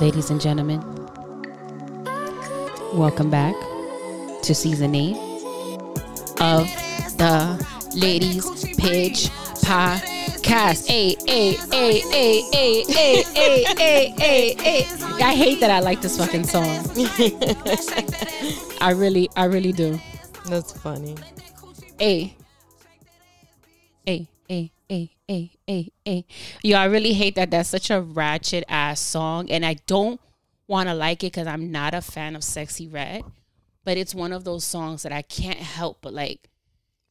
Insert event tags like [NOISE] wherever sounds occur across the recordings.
ladies and gentlemen. Welcome back to season eight of the Ladies Pitch Podcast. Hey, hey, hey, hey, hey, hey, hey, hey, hey, hey. I hate that I like this fucking song. [LAUGHS] I really, I really do. That's funny. Hey. Hey, hey, hey, hey, hey, hey. Yo, I really hate that that's such a ratchet ass song. And I don't want to like it because I'm not a fan of Sexyy Red. But it's one of those songs that I can't help but like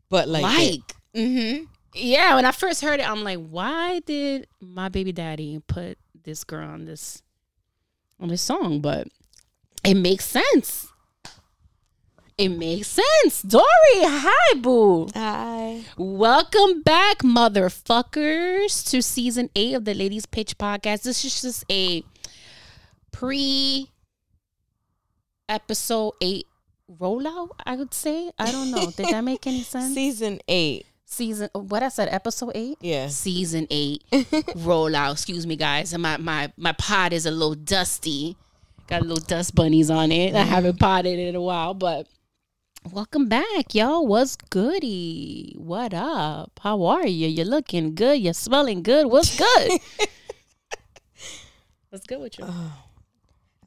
But like, like. mm-hmm. Yeah, when I first heard it, I'm like, why did my baby daddy put this girl on this on this song? But it makes sense. It makes sense. Dory, hi boo. Hi. Welcome back, motherfuckers, to season eight of the Ladies Pitch Podcast. This is just a pre episode eight rollout, I would say. I don't know. Did that make any [LAUGHS] sense? Season eight. Season what I said, episode eight? Yeah. Season eight [LAUGHS] rollout. Excuse me, guys. And my my my pod is a little dusty. Got a little dust bunnies on it. I haven't mm-hmm. potted in a while, but welcome back, y'all. What's goody? What up? How are you? You're looking good. You're smelling good. What's good? [LAUGHS] What's good with you? Oh,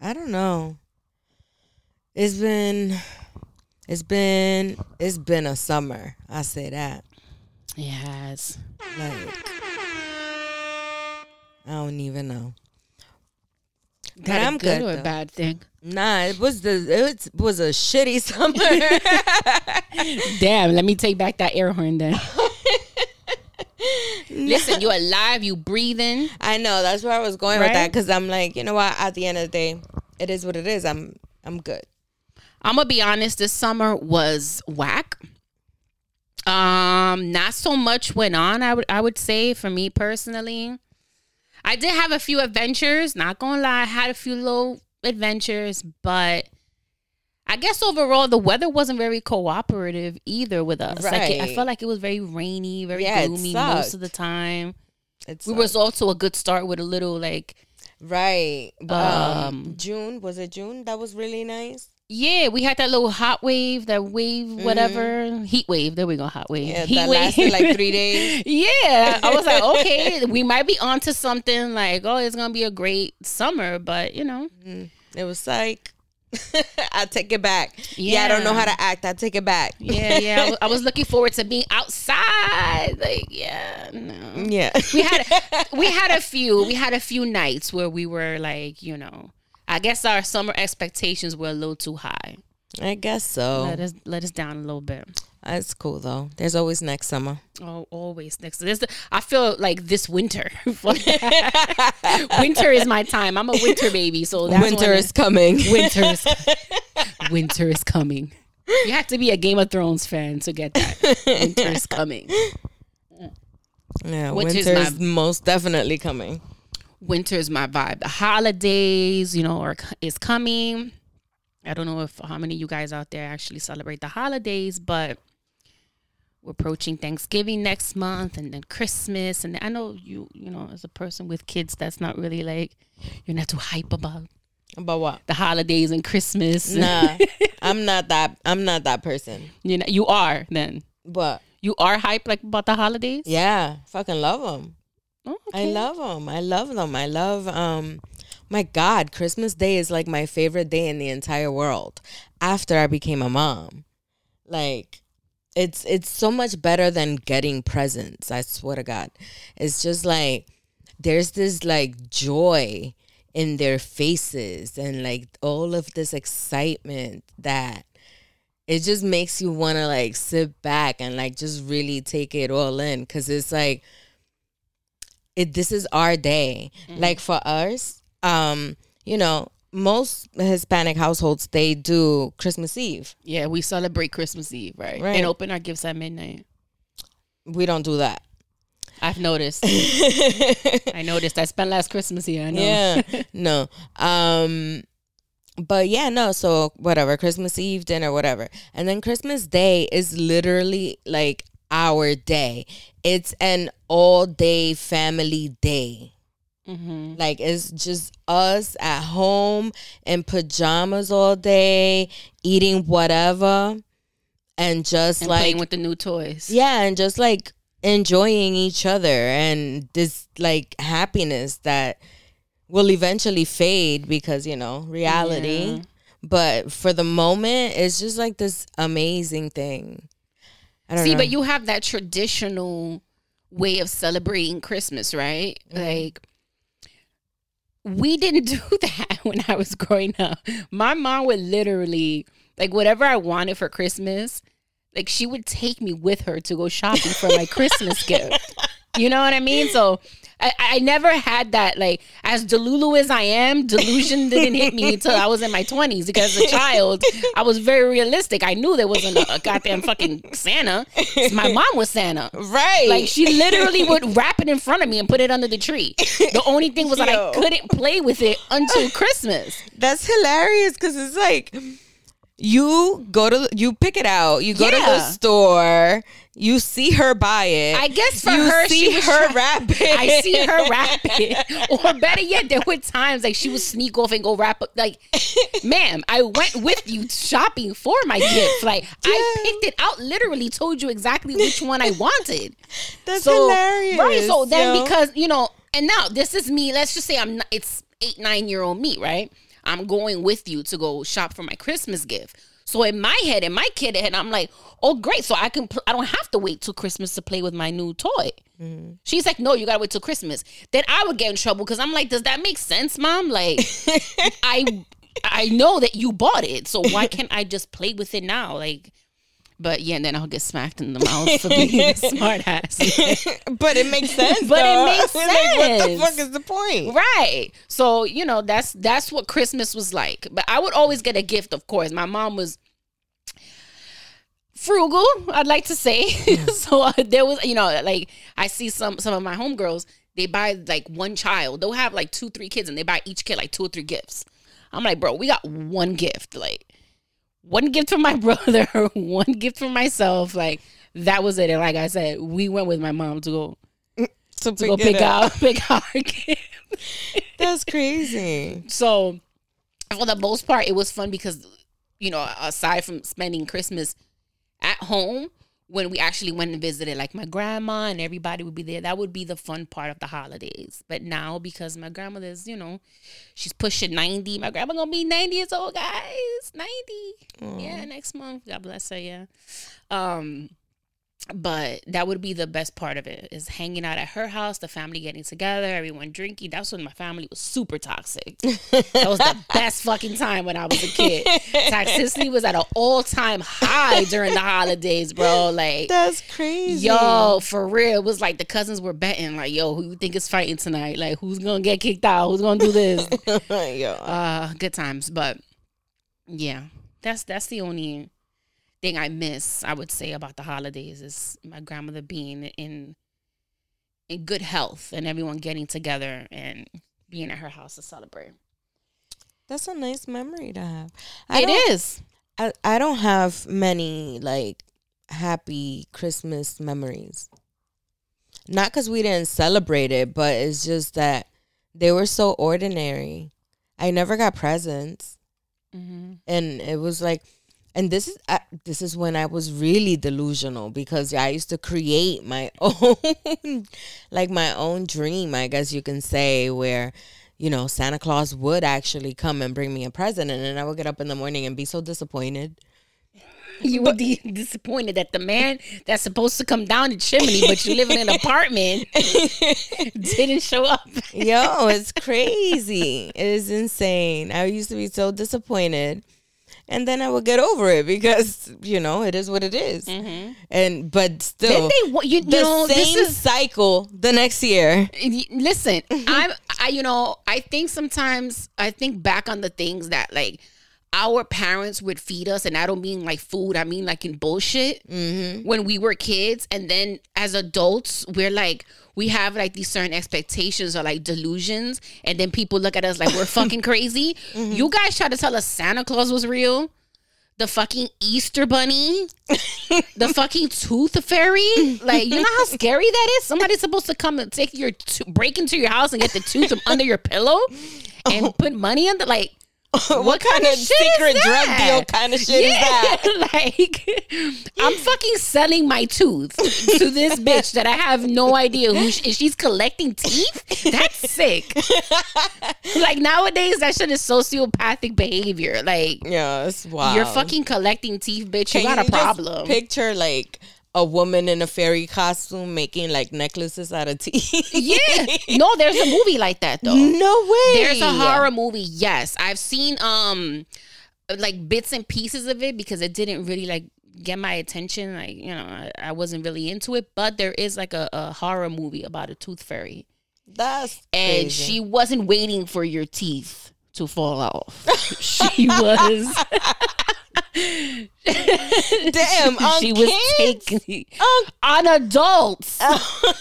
I don't know. It's been, it's been, it's been a summer. I say that. Yes. Like, I don't even know. That I'm good, good, or a bad thing? Nah, it was the it was a shitty [LAUGHS] summer. [LAUGHS] Damn, let me take back that air horn then. [LAUGHS] Listen, you alive, you breathing. I know that's where I was going with that because I'm like, you know what? At the end of the day, it is what it is. I'm I'm good. I'm gonna be honest. This summer was whack. Um, not so much went on. I would I would say for me personally, I did have a few adventures. Not gonna lie, I had a few little adventures, but I guess overall the weather wasn't very cooperative either with us. Like it, I felt like it was very rainy, very Yeah, gloomy most of the time. It We was also a good start with a little like right. Um, Um, June was it June? That was really nice. Yeah, we had that little hot wave, that wave, whatever heat wave. There we go, hot wave. Mm-hmm. Yeah, heat that lasted like three [LAUGHS] days. yeah, I was like, [LAUGHS] okay, we might be onto something. Like, oh, it's gonna be a great summer, but you know, It was like [LAUGHS] I take it back. Yeah. I don't know how to act. I take it back. yeah, yeah. I was, was looking forward to being outside. Like, yeah, no. Yeah. We had we had a few we had a few nights where we were like, you know, I guess our summer expectations were a little too high. I guess so. Let us let us down a little bit. That's cool though. There's always next summer. Oh, always next. This, I feel like this winter. [LAUGHS] winter is my time. I'm a winter baby, so that's Winter is, coming. [LAUGHS] winter is [LAUGHS] winter is coming. You have to be a Game of Thrones fan to get that. Winter is coming. yeah, Which is winter my- is most definitely coming. Winter is my vibe. The holidays, you know, are is coming. I don't know if how many of you guys out there actually celebrate the holidays, but we're approaching Thanksgiving next month and then Christmas. And I know you, you know, as a person with kids, that's not really like you're not too hype about About what? the holidays and Christmas. Nah, [LAUGHS] I'm not that. I'm not that person. you know, you are then. But You are hype like about the holidays. yeah, fucking love them. Oh, I love them. I love them. I love um my god, Christmas Day is like my favorite day in the entire world after I became a mom. Like it's it's so much better than getting presents. I swear to god. It's just like there's this like joy in their faces and like all of this excitement that it just makes you want to like sit back and like just really take it all in cuz it's like it this is our day like for us um you know most hispanic households they do christmas eve Yeah, we celebrate Christmas Eve, right? Right. And open our gifts at midnight. we don't do that I've noticed. [LAUGHS] I noticed. I spent last Christmas here. I know. yeah [LAUGHS] no um but yeah no so whatever christmas eve dinner whatever and then christmas day is literally like our day it's an all day family day mm-hmm. Like it's just us at home in pajamas all day, eating whatever, and just And like playing with the new toys. yeah, and just like enjoying each other and this like happiness that will eventually fade because you know reality. Yeah. But for the moment, it's just like this amazing thing. See, know. but you have that traditional way of celebrating Christmas, right? Mm-hmm. Like we didn't [LAUGHS] do that when I was growing up. My mom would literally like whatever I wanted for Christmas, like she would take me with her to go shopping for my Christmas gift. [LAUGHS] You know what I mean? So I, I never had that like as delulu as I am, delusion didn't hit me until I was in my twenties because as a child I was very realistic. I knew there wasn't a, a goddamn fucking Santa. My mom was Santa. right, Like she literally would wrap it in front of me and put it under the tree. The only thing was that Yo. I couldn't play with it until Christmas. That's hilarious because it's like you go to you pick it out, you go to the store, you see her buy it. I guess for you her, see she was her try- wrap [LAUGHS] it. I see her wrap [LAUGHS] it, or better yet, there were times like she would sneak off and go wrap up. Like, ma'am, I went with you shopping for my gift. Like, I picked it out. Literally, told you exactly which one I wanted. That's so, hilarious. Right. So then, yo. because you know, and now this is me. Let's just say I'm. Not, it's eight, nine year old me, right? I'm going with you to go shop for my Christmas gift. So in my head, in my kid head, I'm like, oh great, so I can. Pl- I don't have to wait till Christmas to play with my new toy. Mm-hmm. She's like, no, you gotta wait till Christmas. Then I would get in trouble because I'm like, does that make sense, mom? Like, [LAUGHS] I. I know that you bought it, so why [LAUGHS] can't I just play with it now? Like, but yeah, and then I'll get smacked in the mouth for being a [LAUGHS] smart ass. [LAUGHS] but it makes sense. But it though. makes [LAUGHS] like, what the fuck is the point? Right. So, you know, that's that's what Christmas was like. But I would always get a gift, of course. My mom was frugal, I'd like to say. so uh, there was, you know, like I see some some of my homegirls, they buy like one child. They'll have like two, three kids and they buy each kid like two or three gifts. I'm like, bro, we got one gift. Like one gift for my [LAUGHS] brother, one gift for myself. Like that was it. And like I said, we went with my mom to go [LAUGHS] To to go pick up. out [LAUGHS] pick out our gift. That's crazy. So, for the most part, it was fun because, you know, aside from spending Christmas at home, when we actually went and visited, like my grandma and everybody would be there, that would be the fun part of the holidays. But now, because my grandmother's, you know, she's pushing 90, my grandma gonna be 90 years old, guys. 90. Yeah, next month. God bless her. Yeah. Um, but that would be the best part of it is hanging out at her house, the family getting together, everyone drinking. That's when my family was super toxic. That was the [LAUGHS] best fucking time when I was a kid. Toxicity was at an all time high during the holidays, bro. Like, That's crazy. yo, for real, it was like the cousins were betting, like, yo, who you think is fighting tonight? Like, who's gonna get kicked out? Who's gonna do this? [LAUGHS] yo. uh, good times, but yeah, that's that's the only thing I miss. I would say about the holidays is my grandmother being in in good health and everyone getting together and being at her house to celebrate. That's a nice memory to have. It don't- I, I don't have many like happy Christmas memories. Not because we didn't celebrate it, but it's just that they were so ordinary. I never got presents, Mm-hmm. and it was like, and this is uh, this is when I was really delusional because I used to create my [LAUGHS] own, like my own dream, I guess you can say, where you know Santa Claus would actually come and bring me a present, and then I would get up in the morning and be so disappointed. You would be [LAUGHS] disappointed that the man that's supposed to come down the chimney, but you live in an apartment, [LAUGHS] didn't show up. Yo, it's crazy. it is insane. I used to be so disappointed. And then I would get over it because, you know, it is what it is. Mm-hmm. And but still Then they, you, you the know, this same is cycle the next year. Listen [LAUGHS] i'm i you know i think sometimes i think back on the things that like our parents would feed us and i don't mean like food i mean like in bullshit mm-hmm. when we were kids. And then as adults we're like we have like these certain expectations or like delusions. And then people look at us like we're fucking [LAUGHS] crazy. Mm-hmm. You guys try to tell us santa claus was real? The fucking Easter bunny, the [LAUGHS] fucking tooth fairy. Like, you know how scary that is? Somebody's supposed to come and take your to- break into your house and get the tooth from under your pillow and [LAUGHS] Oh. put money under like what, kind, of shit is secret drug deal kind of shit is that? [LAUGHS] like I'm fucking selling my tooth to this [LAUGHS] bitch that I have no idea who she, she's collecting teeth. That's sick. [LAUGHS] like nowadays, that shit is sociopathic behavior. Like Yeah, it's wild. you're fucking collecting teeth, bitch. Can you got a just problem. Picture like a woman in a fairy costume making like necklaces out of teeth. yeah. [LAUGHS] No, there's a movie like that though. no way. There's a horror movie. Yes, I've seen um like bits and pieces of it because it didn't really like get my attention. Like you know, I, I wasn't really into it. But there is like a, a horror movie about a tooth fairy, That's and crazy. she wasn't waiting for your teeth to fall off. [LAUGHS] she was. [LAUGHS] damn. On [LAUGHS] she was kids? taking [LAUGHS] On- on adults. [LAUGHS]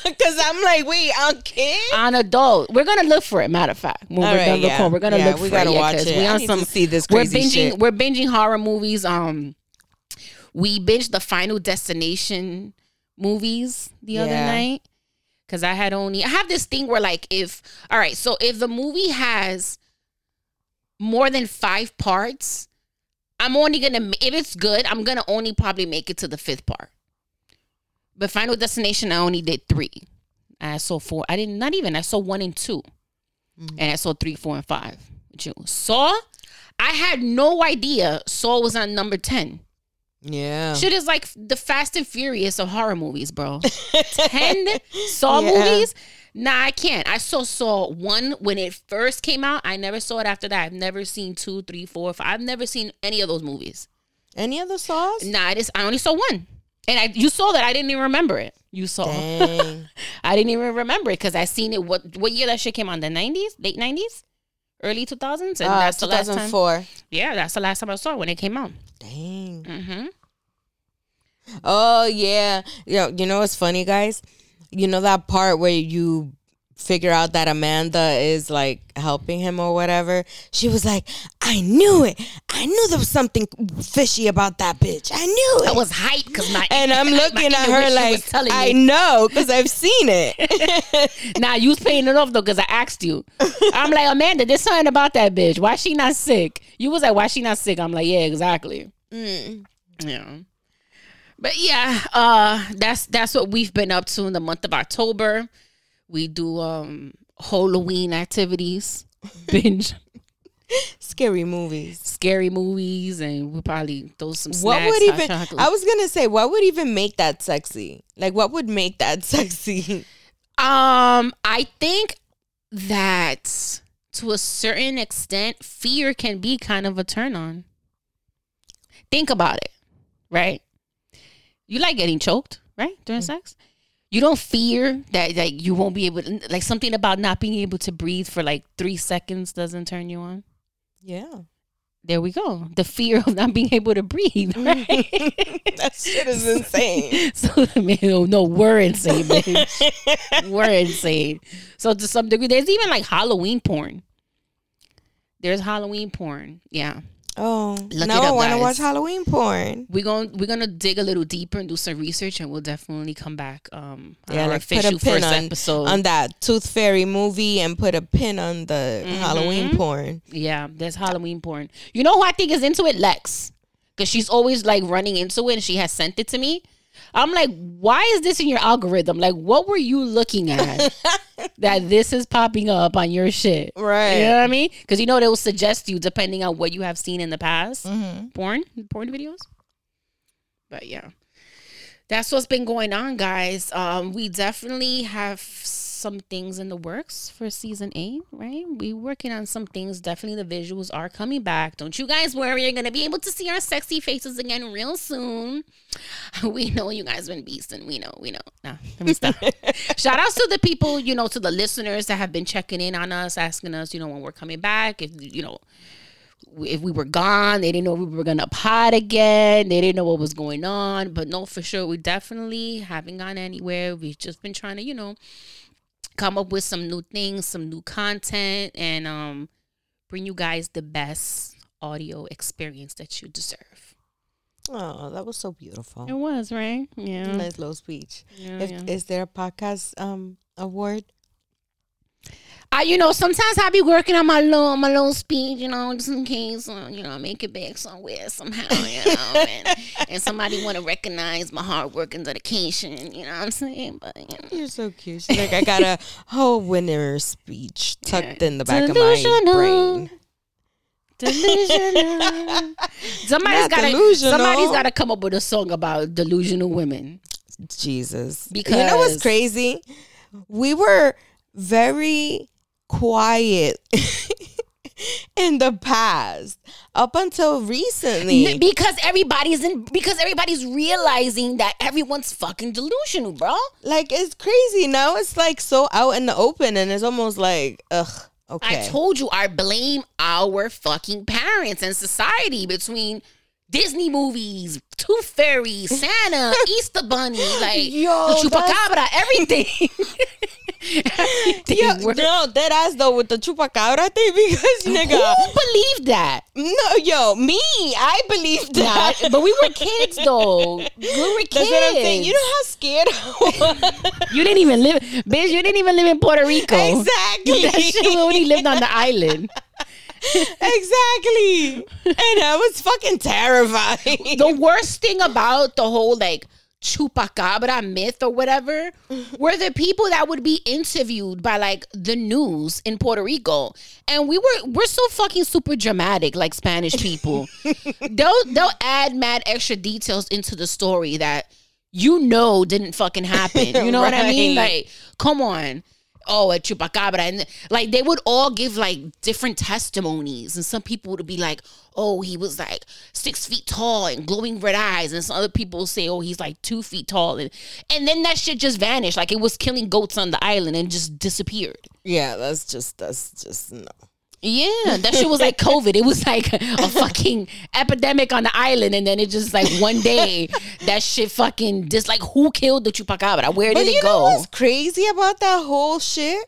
Because I'm like, wait, on kids? on adult. We're gonna look for it. Matter of fact, when All we're right, done yeah. recording, we're gonna Yeah, look we for gotta it. yeah, it. We on need some to see this we're binging. shit. We're binging horror movies. Um, we binged the Final Destination movies the other night because I had only. I have this thing where like if all right, so if the movie has more than five parts, I'm only gonna if it's good, I'm gonna only probably make it to the fifth part. But Final Destination, I only did three. I saw four. I didn't. Not even. I saw one and 2 mm-hmm. and I saw three, four, and five. you. Saw. I had no idea Saw was on number ten. Yeah. Shit is like the Fast and Furious of horror movies, bro. [LAUGHS] Ten Saw Yeah. movies. Nah, I can't. I saw Saw one when it first came out. I never saw it after that. I've never seen two, three, four, five. I've never seen any of those movies. Any other saws? Nah, I just I only saw one. And I you saw that I didn't even remember it. You saw. [LAUGHS] Dang. I didn't even remember it because I seen it. What what year that shit came on? The nineties, late nineties, early two thousands, and Uh, that's the last time. 2004. Yeah, that's the last time I saw it when it came out. Dang. Mm-hmm. Oh yeah. Yo, you know what's funny, guys? You know that part where you figure out that Amanda is like helping him or whatever. She was like, "I knew it. I knew there was something fishy about that bitch. I knew it." I was hyped because my and I'm [LAUGHS] looking at her like, "I me. know because I've seen it." [LAUGHS] Nah, you was paying it off though because I asked you. I'm like Amanda, there's something about that bitch. Why she not sick? You was like, why she not sick? I'm like, yeah, exactly. Mm. Yeah. But yeah, uh that's that's what we've been up to in the month of October. We do um Halloween activities, [LAUGHS] binge Scary movies. scary movies, and we probably throw some snacks. What would even? chocolate. I was gonna say, what would even make that sexy? Like, what would make that [LAUGHS] sexy? Um, I think that to a certain extent, fear can be kind of a turn on. Think about it, right? You like getting choked, right? During mm. sex? You don't fear that like you won't be able to like something about not being able to breathe for like three seconds doesn't turn you on. Yeah. There we go. The fear of not being able to breathe, [LAUGHS] right? that shit is insane. [LAUGHS] So I mean, no, no, we're insane, [LAUGHS] bitch. we're insane. So to some degree, there's even like Halloween porn. There's Halloween porn. Yeah. Oh, Look now I want to watch Halloween porn. We're going we're gonna dig a little deeper and do some research and we'll definitely come back um on Yeah, like put a pin on, episode. on that Tooth Fairy movie and put a pin on the Mm-hmm. Halloween porn. yeah, there's Halloween porn. You know who I think is into it? Lex. Cause she's always like running into it and she has sent it to me. I'm like, why is this in your algorithm? Like, what were you looking at [LAUGHS] that this is popping up on your shit? Right. You know what I mean? Because you know they will suggest you depending on what you have seen in the past. Mm-hmm. Porn, porn videos. But yeah, that's what's been going on, guys. Um, we definitely have some things in the works for season eight, right? We working on some things. Definitely, the visuals are coming back. Don't you guys worry. You're gonna be able to see our sexy faces again real soon. [LAUGHS] We know you guys been beasting. We know. We know. Nah, let me stop. [LAUGHS] Shout outs to the people, you know, to the listeners that have been checking in on us, asking us, you know, when we're coming back. If you know, if we were gone, they didn't know we were gonna pod again. They didn't know what was going on. But no, for sure, we definitely haven't gone anywhere. We've just been trying to, you know, come up with some new things, some new content, and um, bring you guys the best audio experience that you deserve. Oh, that was so beautiful. It was right. Yeah. Nice little speech. Yeah, If, yeah. Is there a podcast um award? I, you know, sometimes I be working on my little, my little speech, you know, just in case, uh, you know, I make it back somewhere somehow, you know, and, and somebody want to recognize my hard work and dedication, you know what I'm saying? But you know. You're so cute. She's like, I got a whole winner speech tucked in the back of my brain. delusional. [LAUGHS] Somebody's got to, somebody's got to come up with a song about delusional women. Jesus. because you know what's crazy? We were very quiet [LAUGHS] in the past up until recently. Because everybody's in, because everybody's realizing that everyone's fucking delusional, bro. like it's crazy now. It's like so out in the open, and it's almost like ugh. Okay. I told you I blame our fucking parents and society between Disney movies, Tooth Fairy, Santa, [LAUGHS] Easter Bunny, like Yo, Chupacabra, everything. [LAUGHS] Yeah, [LAUGHS] no, that ass though with the chupacabra thing [LAUGHS] because nigga. Who believed that? No, yo, me, I believe that. But we were kids [LAUGHS] though. We were kids. That's what I'm saying. You know how scared I was. You didn't even live, bitch. You didn't even live in Puerto Rico. exactly. That shit we only lived on the island. exactly. And I was fucking terrified. the worst thing about the whole like chupacabra myth or whatever [LAUGHS] were the people that would be interviewed by like the news in Puerto Rico. And we were we're so fucking super dramatic like Spanish people. [LAUGHS] they'll they'll add mad extra details into the story that you know didn't fucking happen. You know what I mean? Like, come on. Oh, a chupacabra. And like they would all give like different testimonies. And some people would be like, oh, he was like six feet tall and glowing red eyes. And some other people say, oh, he's like two feet tall. And and then that shit just vanished. Like it was killing goats on the island and just disappeared. yeah, that's just that's just no. Yeah, that shit was like [LAUGHS] COVID. It was like a fucking epidemic on the island, and then it just like one day that shit fucking just like who killed the chupacabra? Where But did you it know go? what's crazy about that whole shit?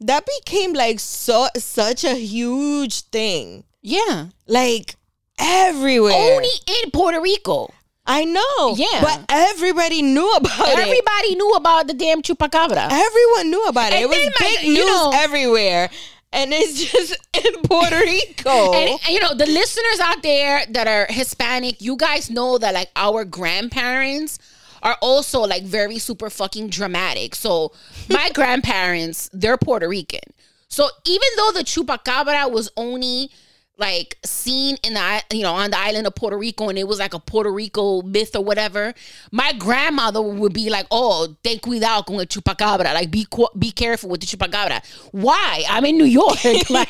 That became like so such a huge thing. Yeah, Like everywhere. only in Puerto Rico. I know. Yeah. But everybody knew about it. Everybody knew about the damn chupacabra. Everyone knew about it. And it was my- big news know- everywhere. And it's just [LAUGHS] in Puerto Rico. And, and, you know, the listeners out there that are Hispanic, you guys know that like our grandparents are also like very super fucking dramatic. So my [LAUGHS] grandparents, they're Puerto Rican. So even though the chupacabra was only like seen in the you know on the island of Puerto Rico and it was like a Puerto Rico myth or whatever, my grandmother would be like, "Oh, ten cuidado con el chupacabra. Like be be careful with the chupacabra." Why? I'm in New York. [LAUGHS] like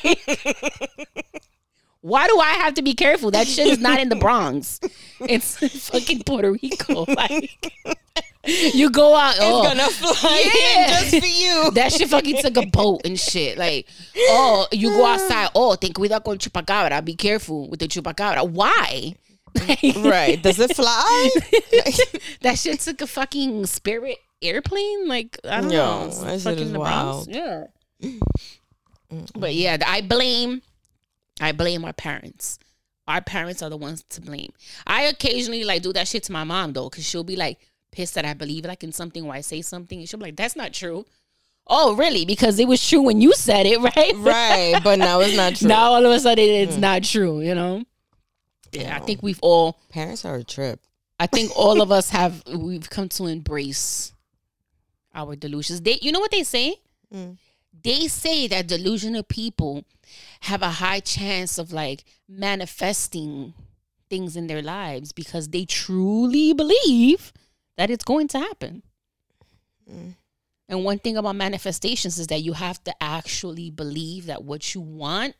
why do I have to be careful? That shit is not in the Bronx. It's fucking Puerto Rico. [LAUGHS] Like you go out, oh, it's gonna fly Yeah. just for you. [LAUGHS] that shit fucking took a boat and shit. Like, oh, you go outside. Oh, ten cuidado con chupacabra. Be careful with the chupacabra. Why? [LAUGHS] right. Does it fly? [LAUGHS] that shit took a fucking spirit airplane. Like I don't Yo, know. That shit is wild. Yeah. But yeah, I blame. I blame our parents. Our parents are the ones to blame. I occasionally like do that shit to my mom though, because she'll be like pissed that I believe like in something or I say something, and she'll be like, "That's not true." Oh, really? Because it was true when you said it, [LAUGHS] right? right. But now it's not true. Now all of a sudden it's not true. You know? Yeah, I think we've all. Parents are a trip. I think all of us have. We've come to embrace our delusions. They, you know what they say? Mm. They say that delusional people have a high chance of like manifesting things in their lives because they truly believe that it's going to happen. Mm. And one thing about manifestations is that you have to actually believe that what you want,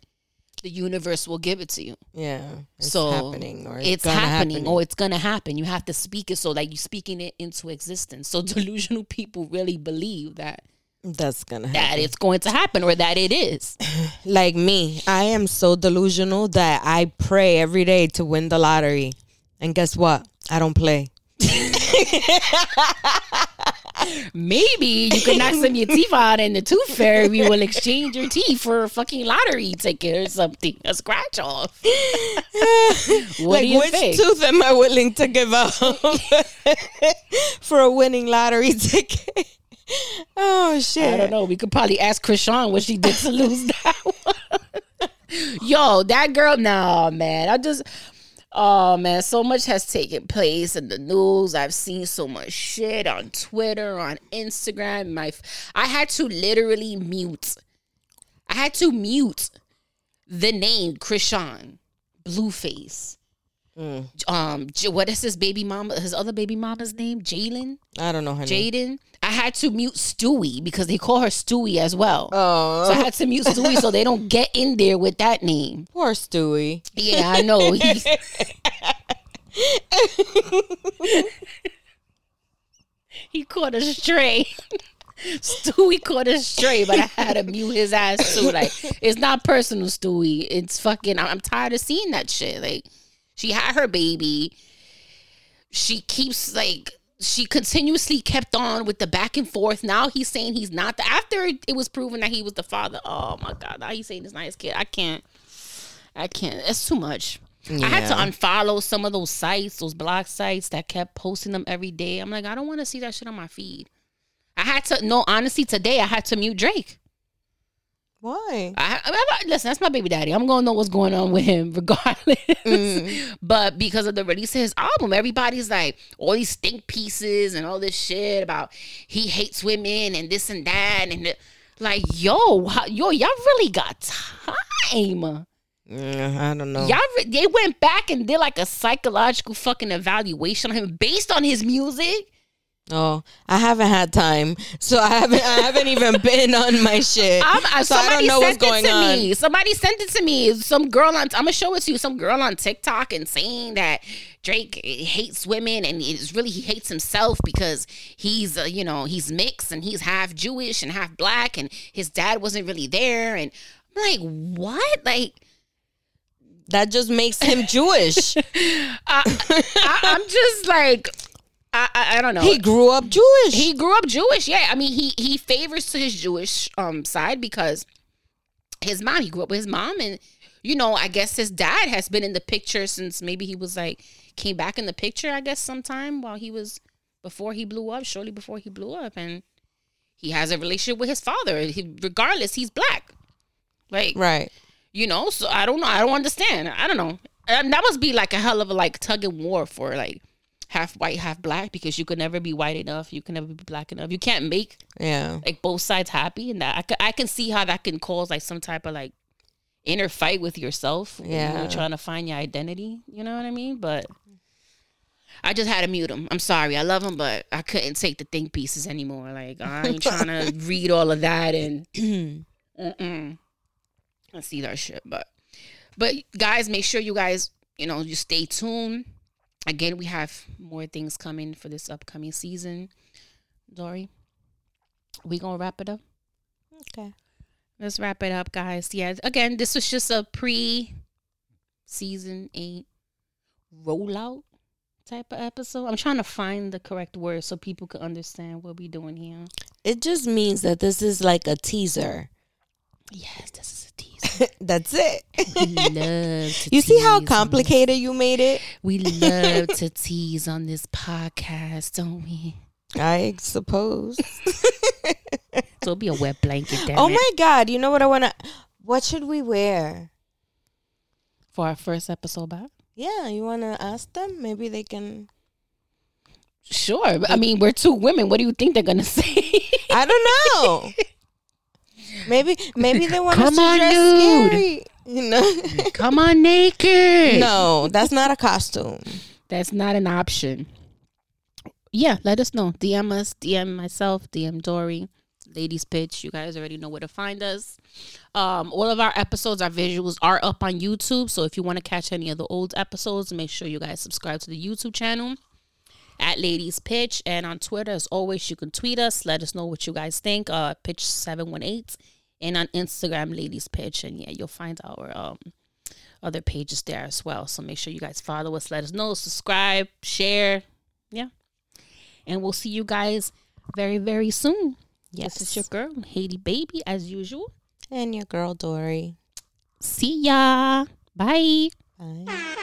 the universe will give it to you. Yeah. It's so happening or it's, it's, happening happen. or it's gonna happen. You have to speak it so like you're speaking it into existence. So [LAUGHS] delusional people really believe that That's gonna that it's going to happen or that it is. [LAUGHS] like me, I am so delusional that I pray every day to win the lottery. And guess what? I don't play. [LAUGHS] Maybe you can knock some of your teeth out, and the tooth fairy will exchange your teeth for a fucking lottery ticket or something, a scratch off. [LAUGHS] what like, which think? tooth am I willing to give up [LAUGHS] for a winning lottery ticket? [LAUGHS] Oh shit! I don't know. We could probably ask Chrisean what she did to lose that one. Yo, that girl. No, man. I just. Oh man, so much has taken place in the news. I've seen so much shit on Twitter, on Instagram. My, I had to literally mute. I had to mute the name Chrisean Blueface. Um, what is his baby mama? His other baby mama's name? Jalen. I don't know her name. Jaden. I had to mute Stewie because they call her Stewie as well. Oh, So I had to mute Stewie so they don't [LAUGHS] get in there with that name. poor Stewie. Yeah, I know. He's, [LAUGHS] he caught a stray. [LAUGHS] Stewie caught a stray, but I had to mute his ass too. Like, it's not personal, Stewie. It's fucking. I'm I'm tired of seeing that shit. Like, she had her baby. She keeps like she continuously kept on with the back and forth. Now he's saying he's not the after it was proven that he was the father. Oh my god! Now he's saying he's not his kid. I can't. I can't. It's too much. I had to unfollow some of those sites, those blog sites that kept posting them every day. I'm like, I don't want to see that shit on my feed. I had to no honestly today I had to mute Drake. Why? I, I, I- listen, that's my baby daddy. I'm gonna know what's going on with him [LAUGHS] regardless. Mm. But because of the release of his album, everybody's like all these stink pieces and all this shit about he hates women and this and that and the- like yo, how, yo, y'all really got time. Mm, I don't know. Y'all, re- they went back and did like a psychological fucking evaluation on him based on his music. Oh, I haven't had time, so I haven't. I haven't even [LAUGHS] been on my shit. I'm, I, so I somebody don't know what's sent going it to on. me. Somebody sent it to me. Some girl on. I'm gonna show it to you. Some girl on TikTok and saying that Drake hates women and it's really he hates himself because he's uh, you know he's mixed and he's half Jewish and half black and his dad wasn't really there and I'm like what like That just makes him Jewish. [LAUGHS] I, I'm just like I, I I don't know he grew up Jewish. he grew up Jewish. Yeah, I mean he he favors to his Jewish um side because his mom. He grew up with his mom, and you know I guess his dad has been in the picture since maybe he was like came back in the picture. I guess sometime while he was before he blew up, shortly before he blew up, and he has a relationship with his father. He, regardless, he's black. Like right. you know, so I don't know. I don't understand. I don't know. And that must be like a hell of a like tug and war for like half white, half black because you could never be white enough. You can never be black enough. You can't make Yeah. like both sides happy, and that I can, I can see how that can cause like some type of like inner fight with yourself. Yeah. you're trying to find your identity. You know what I mean? But I just had to mute him. I'm sorry. I love him, but I couldn't take the think pieces anymore. Like I ain't [LAUGHS] trying to read all of that and. [CLEARS THROAT] I see that shit. But but guys, make sure you guys you know you stay tuned. Again, we have more things coming for this upcoming season. Dory, we gonna wrap it up. Okay. Let's wrap it up, guys. Yeah, again, this was just a pre season eight rollout type of episode. I'm trying to find the correct word so people can understand what we're doing here. It just means that this is like a teaser. Yes, this is a teaser. [LAUGHS] That's it. We love to [LAUGHS] you see how tease on complicated you made it? We love to tease on this podcast, don't we? I suppose. [LAUGHS] So it'll be a wet blanket damn oh it, my god! You know what I wanna? What should we wear? for our first episode back. Yeah, you wanna ask them? Maybe they can. Sure. I mean, we're two women. What do you think they're gonna say? I don't know. Maybe maybe they want us to on, dress nude. scary. You know? [LAUGHS] Come on naked. no, that's not a costume. That's not an option. Yeah, let us know. DM us, DM myself, DM Dory, Ladies Pitch. You guys already know where to find us. Um, all of our episodes, our visuals are up on YouTube. So if you want to catch any of the old episodes, make sure you guys subscribe to the YouTube channel at Ladies Pitch. And on Twitter, as always, you can tweet us. Let us know what you guys think. Uh, Pitch718. And on Instagram, Ladies Pitch. And yeah, you'll find our um other pages there as well. So make sure you guys follow us, let us know, subscribe, share. Yeah. And we'll see you guys very, very soon. Yes. This is your girl, Haiti Baby, as usual. and your girl Dory. See ya. Bye. Bye.